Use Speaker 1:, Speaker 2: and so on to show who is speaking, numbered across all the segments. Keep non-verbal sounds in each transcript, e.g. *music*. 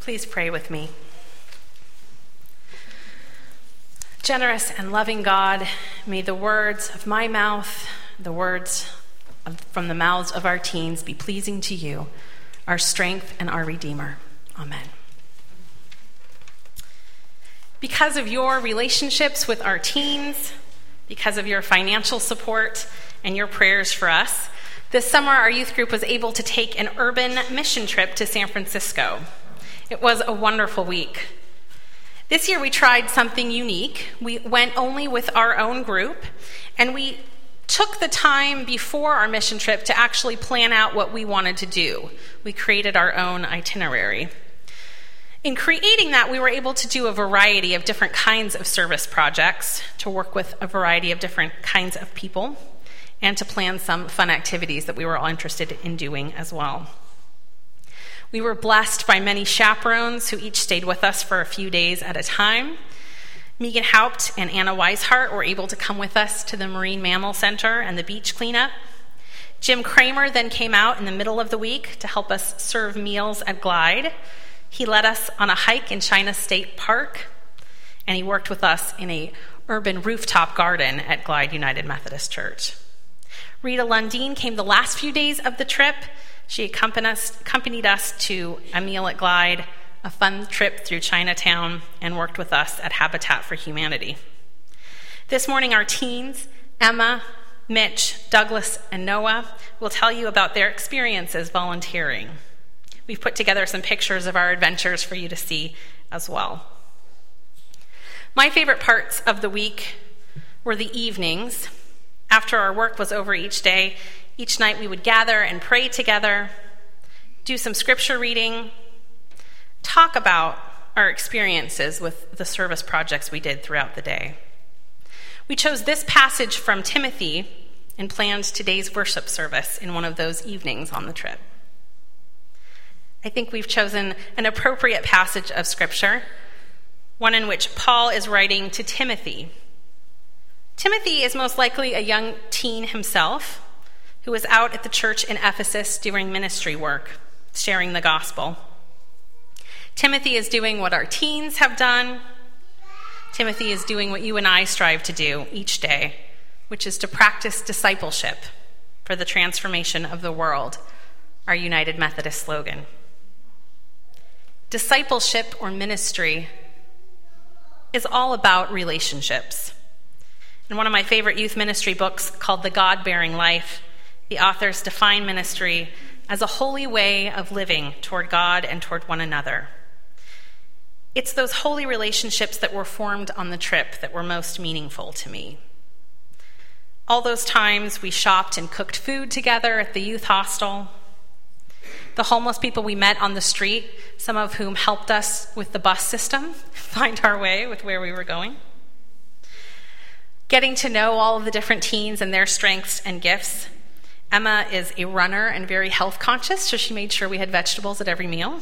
Speaker 1: Please pray with me. Generous and loving God, may the words of my mouth, the words of, from the mouths of our teens be pleasing to you, our strength and our Redeemer. Amen. Because of your relationships with our teens, because of your financial support and your prayers for us, this summer our youth group was able to take an urban mission trip to San Francisco. It was a wonderful week. This year we tried something unique. We went only with our own group, and we took the time before our mission trip to actually plan out what we wanted to do. We created our own itinerary. In creating that, we were able to do a variety of different kinds of service projects, to work with a variety of different kinds of people, and to plan some fun activities that we were all interested in doing as well. We were blessed by many chaperones who each stayed with us for a few days at a time. Megan Haupt and Anna Weishart were able to come with us to the Marine Mammal Center and the beach cleanup. Jim Kramer then came out in the middle of the week to help us serve meals at Glide he led us on a hike in China State Park, and he worked with us in a urban rooftop garden at Glide United Methodist Church. Rita Lundeen came the last few days of the trip. She accompanied us, to a meal at Glide, a fun trip through Chinatown, and worked with us at Habitat for Humanity. This morning, our teens, Emma, Mitch, Douglas, and Noah, will tell you about their experiences volunteering. We've put together some pictures of our adventures for you to see as well. My favorite parts of the week were the evenings. After our work was over each day, each night we would gather and pray together, do some scripture reading, talk about our experiences with the service projects we did throughout the day. We chose this passage from Timothy and planned today's worship service in one of those evenings on the trip. I think we've chosen an appropriate passage of Scripture, one in which Paul is writing to Timothy. Timothy is most likely a young teen himself who was out at the church in Ephesus doing ministry work, sharing the gospel. Timothy is doing what our teens have done. Timothy is doing what you and I strive to do each day, which is to practice discipleship for the transformation of the world, our United Methodist slogan. Discipleship or ministry is all about relationships. In one of my favorite youth ministry books called The God Bearing Life, the authors define ministry as a holy way of living toward God and toward one another. It's those holy relationships that were formed on the trip that were most meaningful to me. All those times we shopped and cooked food together at the youth hostel, the homeless people we met on the street, some of whom helped us with the bus system *laughs* find our way with where we were going. Getting to know all of the different teens and their strengths and gifts. Emma is a runner and very health conscious, so she made sure we had vegetables at every meal.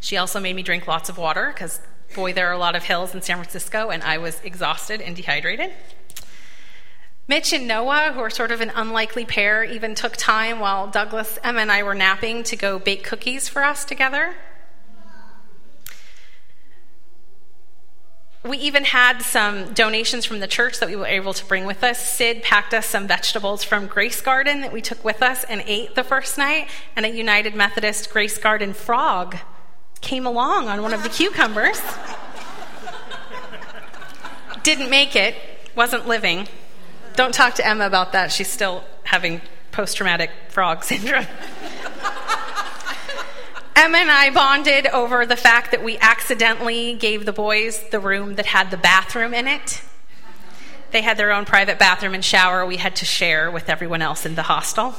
Speaker 1: She also made me drink lots of water because, boy, there are a lot of hills in San Francisco, and I was exhausted and dehydrated. Mitch and Noah, who are sort of an unlikely pair, even took time while Douglas, Emma, and I were napping to go bake cookies for us together. We even had some donations from the church that we were able to bring with us. Sid packed us some vegetables from Grace Garden that we took with us and ate the first night, and a United Methodist Grace Garden frog came along on one of the *laughs* cucumbers. Didn't make it, wasn't living. Don't talk to Emma about that. She's still having post traumatic frog *laughs* syndrome. Emma and I bonded over the fact that we accidentally gave the boys the room that had the bathroom in it. They had their own private bathroom and shower we had to share with everyone else in the hostel.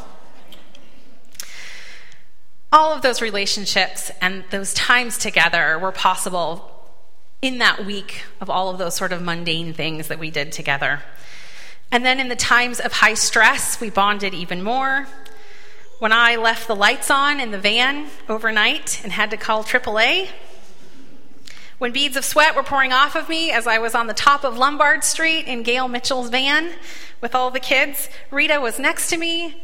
Speaker 1: All of those relationships and those times together were possible in that week of all of those sort of mundane things that we did together. And then in the times of high stress, we bonded even more. When I left the lights on in the van overnight and had to call AAA, when beads of sweat were pouring off of me as I was on the top of Lombard Street in Gail Mitchell's van with all the kids, Rita was next to me,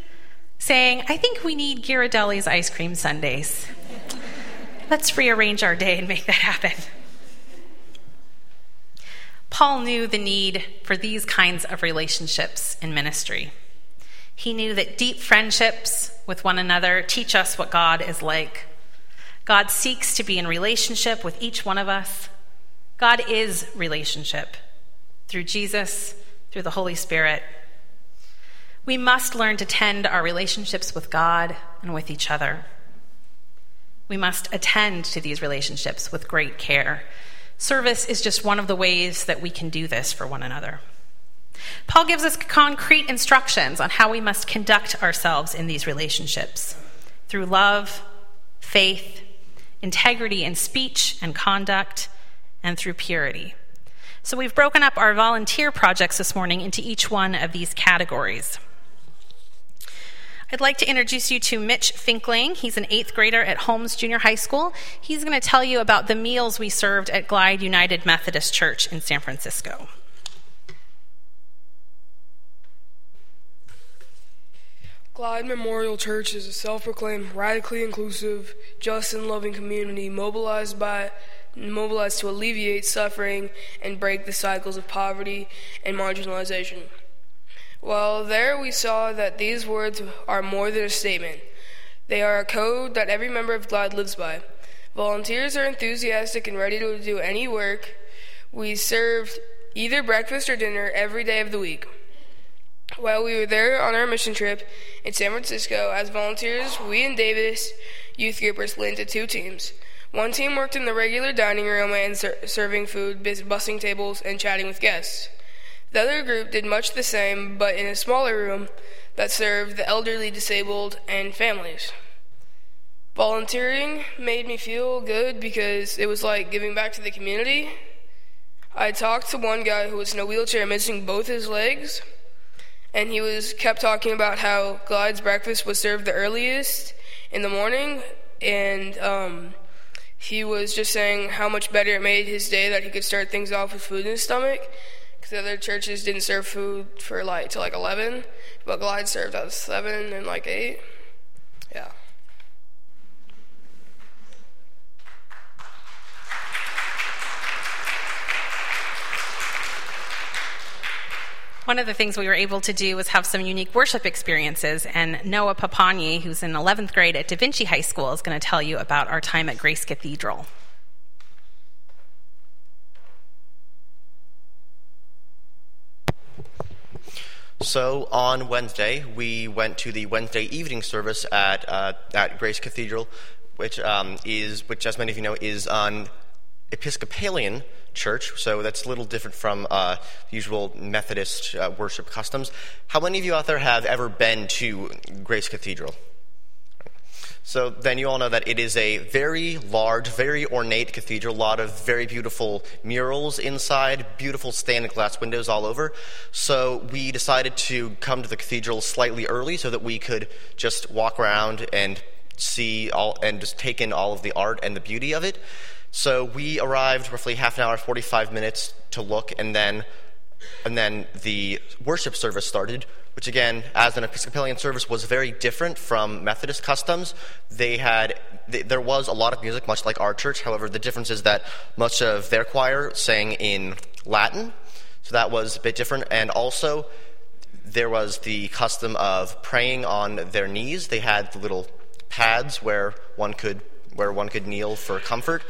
Speaker 1: saying, I think we need Ghirardelli's ice cream sundaes. Let's rearrange our day and make that happen. Paul knew the need for these kinds of relationships in ministry. He knew that deep friendships with one another teach us what God is like. God seeks to be in relationship with each one of us. God is relationship through Jesus, through the Holy Spirit. We must learn to tend our relationships with God and with each other. We must attend to these relationships with great care. Service is just one of the ways that we can do this for one another. Paul gives us concrete instructions on how we must conduct ourselves in these relationships through love, faith, integrity in speech and conduct, and through purity. So we've broken up our volunteer projects this morning into each one of these categories. I'd like to introduce you to Mitch Finkling. He's an eighth grader at Holmes Junior High School. He's going to tell you about the meals we served at Glide United Methodist Church in San Francisco.
Speaker 2: Glide Memorial Church is a self proclaimed radically inclusive, just and loving community mobilized by mobilized to alleviate suffering and break the cycles of poverty and marginalization. Well, there we saw that these words are more than a statement. They are a code that every member of Glide lives by. Volunteers are enthusiastic and ready to do any work. We served either breakfast or dinner every day of the week. While we were there on our mission trip in San Francisco as volunteers, we and Davis youth group were split into two teams. One team worked in the regular dining room and ser- serving food, bus- bussing tables, and chatting with guests. The other group did much the same, but in a smaller room that served the elderly, disabled, and families. Volunteering made me feel good because it was like giving back to the community. I talked to one guy who was in a wheelchair missing both his legs and he was kept talking about how Glide's breakfast was served the earliest in the morning, and um, he was just saying how much better it made his day that he could start things off with food in his stomach. Because the other churches didn't serve food for like till like 11, but Glide served at 7 and like 8.
Speaker 1: One of the things we were able to do was have some unique worship experiences, and Noah Papani, who's in 11th grade at Da Vinci High School, is going to tell you about our time at Grace Cathedral.
Speaker 3: So on Wednesday, we went to the Wednesday evening service at uh, at Grace Cathedral, which um, is, which as many of you know, is on Episcopalian church, so that's a little different from uh, usual Methodist uh, worship customs. How many of you out there have ever been to Grace Cathedral? So then you all know that it is a very large, very ornate cathedral, a lot of very beautiful murals inside, beautiful stained glass windows all over. So we decided to come to the cathedral slightly early so that we could just walk around and see all and just take in all of the art and the beauty of it. So we arrived roughly half an hour, 45 minutes to look, and then, and then the worship service started, which again, as an Episcopalian service, was very different from Methodist customs. They had, they, there was a lot of music, much like our church. However, the difference is that much of their choir sang in Latin, so that was a bit different. And also, there was the custom of praying on their knees. They had the little pads where one could where one could kneel for comfort.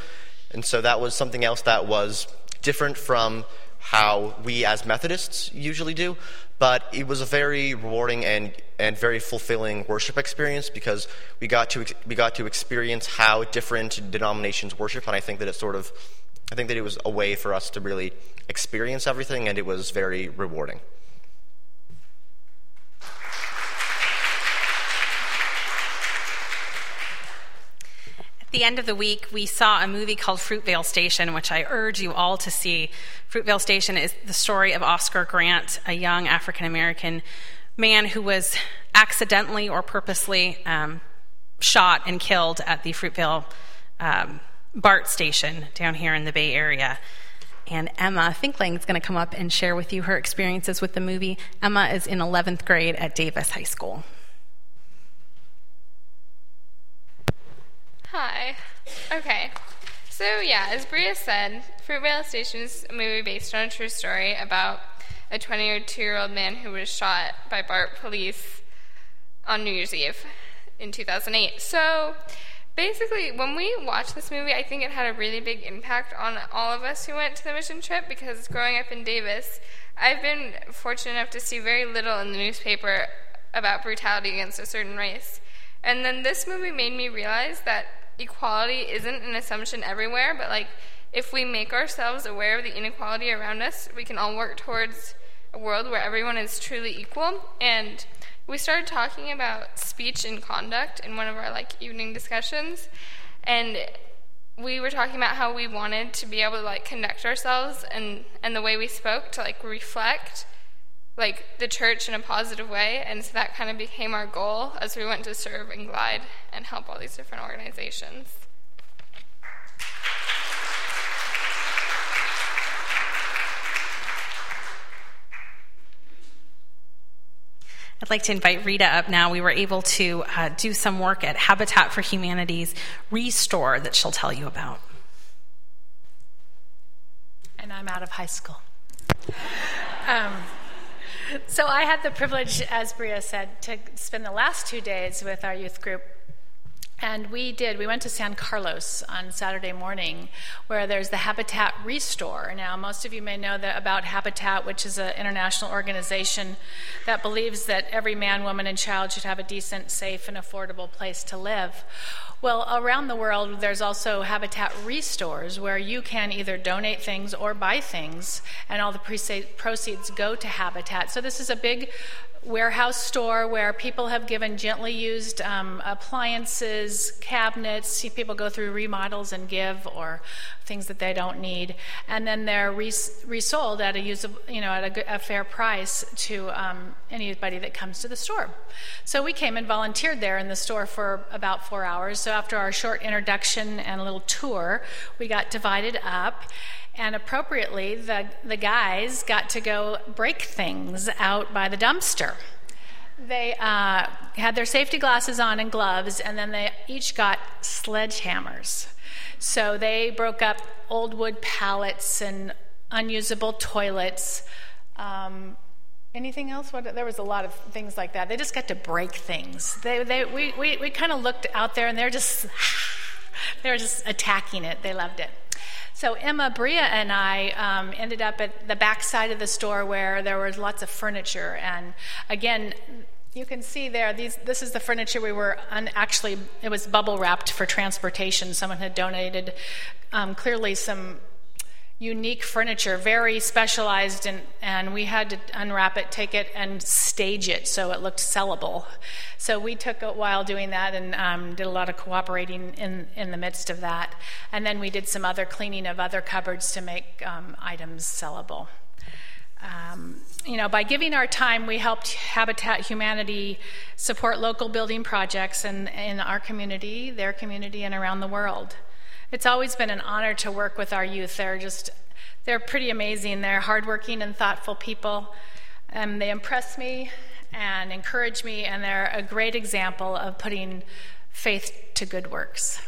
Speaker 3: And so that was something else that was different from how we as Methodists usually do. But it was a very rewarding and, and very fulfilling worship experience because we got, to, we got to experience how different denominations worship. And I think that it sort of, I think that it was a way for us to really experience everything, and it was very rewarding.
Speaker 1: The end of the week, we saw a movie called Fruitvale Station, which I urge you all to see. Fruitvale Station is the story of Oscar Grant, a young African American man who was accidentally or purposely um, shot and killed at the Fruitvale um, BART station down here in the Bay Area. And Emma Finkling is going to come up and share with you her experiences with the movie. Emma is in 11th grade at Davis High School.
Speaker 4: Hi. Okay. So, yeah, as Bria said, Fruitvale Station is a movie based on a true story about a 22 year old man who was shot by BART police on New Year's Eve in 2008. So, basically, when we watched this movie, I think it had a really big impact on all of us who went to the mission trip because growing up in Davis, I've been fortunate enough to see very little in the newspaper about brutality against a certain race. And then this movie made me realize that equality isn't an assumption everywhere, but like if we make ourselves aware of the inequality around us, we can all work towards a world where everyone is truly equal. And we started talking about speech and conduct in one of our like evening discussions, and we were talking about how we wanted to be able to like conduct ourselves and and the way we spoke to like reflect like the church in a positive way and so that kind of became our goal as we went to serve and glide and help all these different organizations
Speaker 1: I'd like to invite Rita up now. We were able to uh, do some work at Habitat for Humanity's Restore that she'll tell you about.
Speaker 5: And I'm out of high school. Um, so I had the privilege, as Bria said, to spend the last two days with our youth group and we did, we went to San Carlos on Saturday morning, where there's the Habitat Restore. Now, most of you may know that about Habitat, which is an international organization that believes that every man, woman, and child should have a decent, safe, and affordable place to live. Well, around the world, there's also Habitat Restores, where you can either donate things or buy things, and all the proceeds go to Habitat. So, this is a big warehouse store where people have given gently used um, appliances, cabinets. See people go through remodels and give, or things that they don't need, and then they're res- resold at a usable, you know, at a, a fair price to um, anybody that comes to the store. So we came and volunteered there in the store for about four hours. So after our short introduction and a little tour, we got divided up and appropriately, the, the guys got to go break things out by the dumpster. They uh, had their safety glasses on and gloves, and then they each got sledgehammers. So they broke up old wood pallets and unusable toilets. Um, anything else? What, there was a lot of things like that. They just got to break things. They, they, we we, we kind of looked out there, and they're just *sighs* they were just attacking it. They loved it. So Emma, Bria, and I um, ended up at the back side of the store where there was lots of furniture. And again, you can see there, these, this is the furniture we were un- actually, it was bubble wrapped for transportation. Someone had donated um, clearly some unique furniture, very specialized, and, and we had to unwrap it, take it, and stage it so it looked sellable. So we took a while doing that and um, did a lot of cooperating in, in the midst of that. And then we did some other cleaning of other cupboards to make um, items sellable. Um, you know, by giving our time, we helped Habitat Humanity support local building projects in, in our community, their community, and around the world. It's always been an honor to work with our youth. They're just, they're pretty amazing. They're hardworking and thoughtful people. and they impress me and encourage me, and they're a great example of putting faith to good works.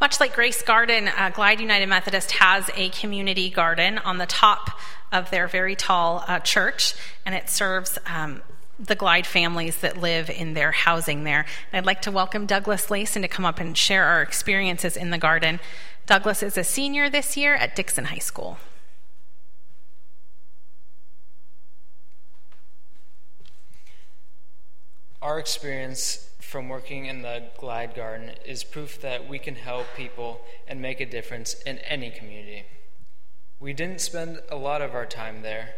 Speaker 1: Much like Grace Garden, uh, Glide United Methodist has a community garden on the top of their very tall uh, church, and it serves um, the Glide families that live in their housing there. And I'd like to welcome Douglas Layson to come up and share our experiences in the garden. Douglas is a senior this year at Dixon High School.
Speaker 6: Our experience from working in the Glide Garden is proof that we can help people and make a difference in any community. We didn't spend a lot of our time there,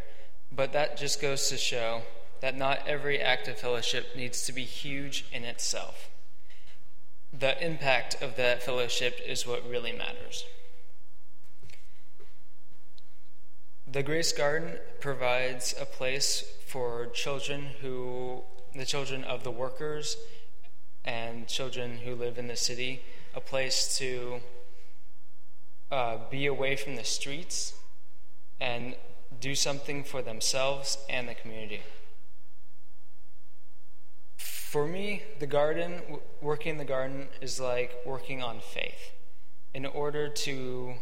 Speaker 6: but that just goes to show that not every act of fellowship needs to be huge in itself. The impact of that fellowship is what really matters. The Grace Garden provides a place for children who, the children of the workers and children who live in the city, a place to uh, be away from the streets and do something for themselves and the community. For me, the garden, working in the garden, is like working on faith. In order to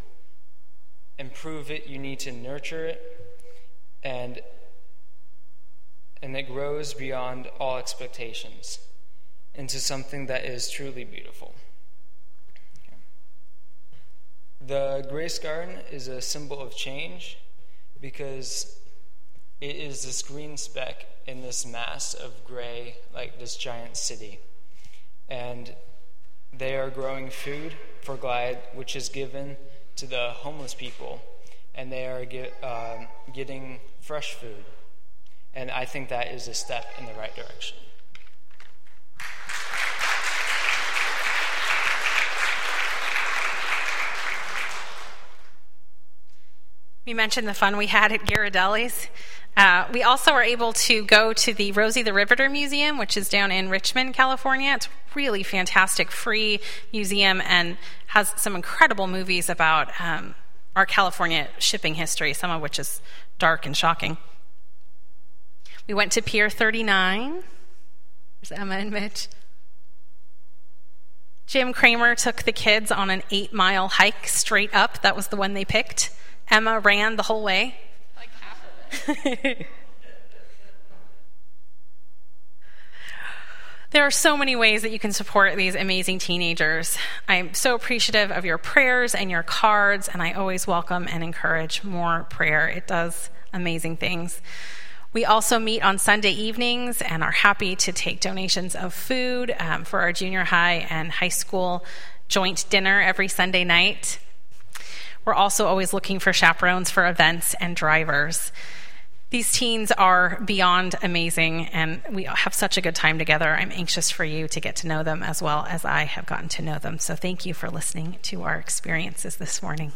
Speaker 6: improve it, you need to nurture it, and, and it grows beyond all expectations into something that is truly beautiful. The Grace Garden is a symbol of change because it is this green speck in this mass of gray, like this giant city. And they are growing food for Glide, which is given to the homeless people, and they are get, uh, getting fresh food. And I think that is a step in the right direction.
Speaker 1: We mentioned the fun we had at Ghirardelli's. Uh, we also were able to go to the Rosie the Riveter Museum, which is down in Richmond, California. It's really fantastic, free museum, and has some incredible movies about um, our California shipping history, some of which is dark and shocking. We went to Pier 39. There's Emma and Mitch. Jim Kramer took the kids on an eight mile hike straight up. That was the one they picked. Emma ran the whole way.
Speaker 4: Like half of it. *laughs*
Speaker 1: There are so many ways that you can support these amazing teenagers. I'm so appreciative of your prayers and your cards, and I always welcome and encourage more prayer. It does amazing things. We also meet on Sunday evenings and are happy to take donations of food um, for our junior high and high school joint dinner every Sunday night. We're also always looking for chaperones for events and drivers. These teens are beyond amazing, and we have such a good time together. I'm anxious for you to get to know them as well as I have gotten to know them. So, thank you for listening to our experiences this morning.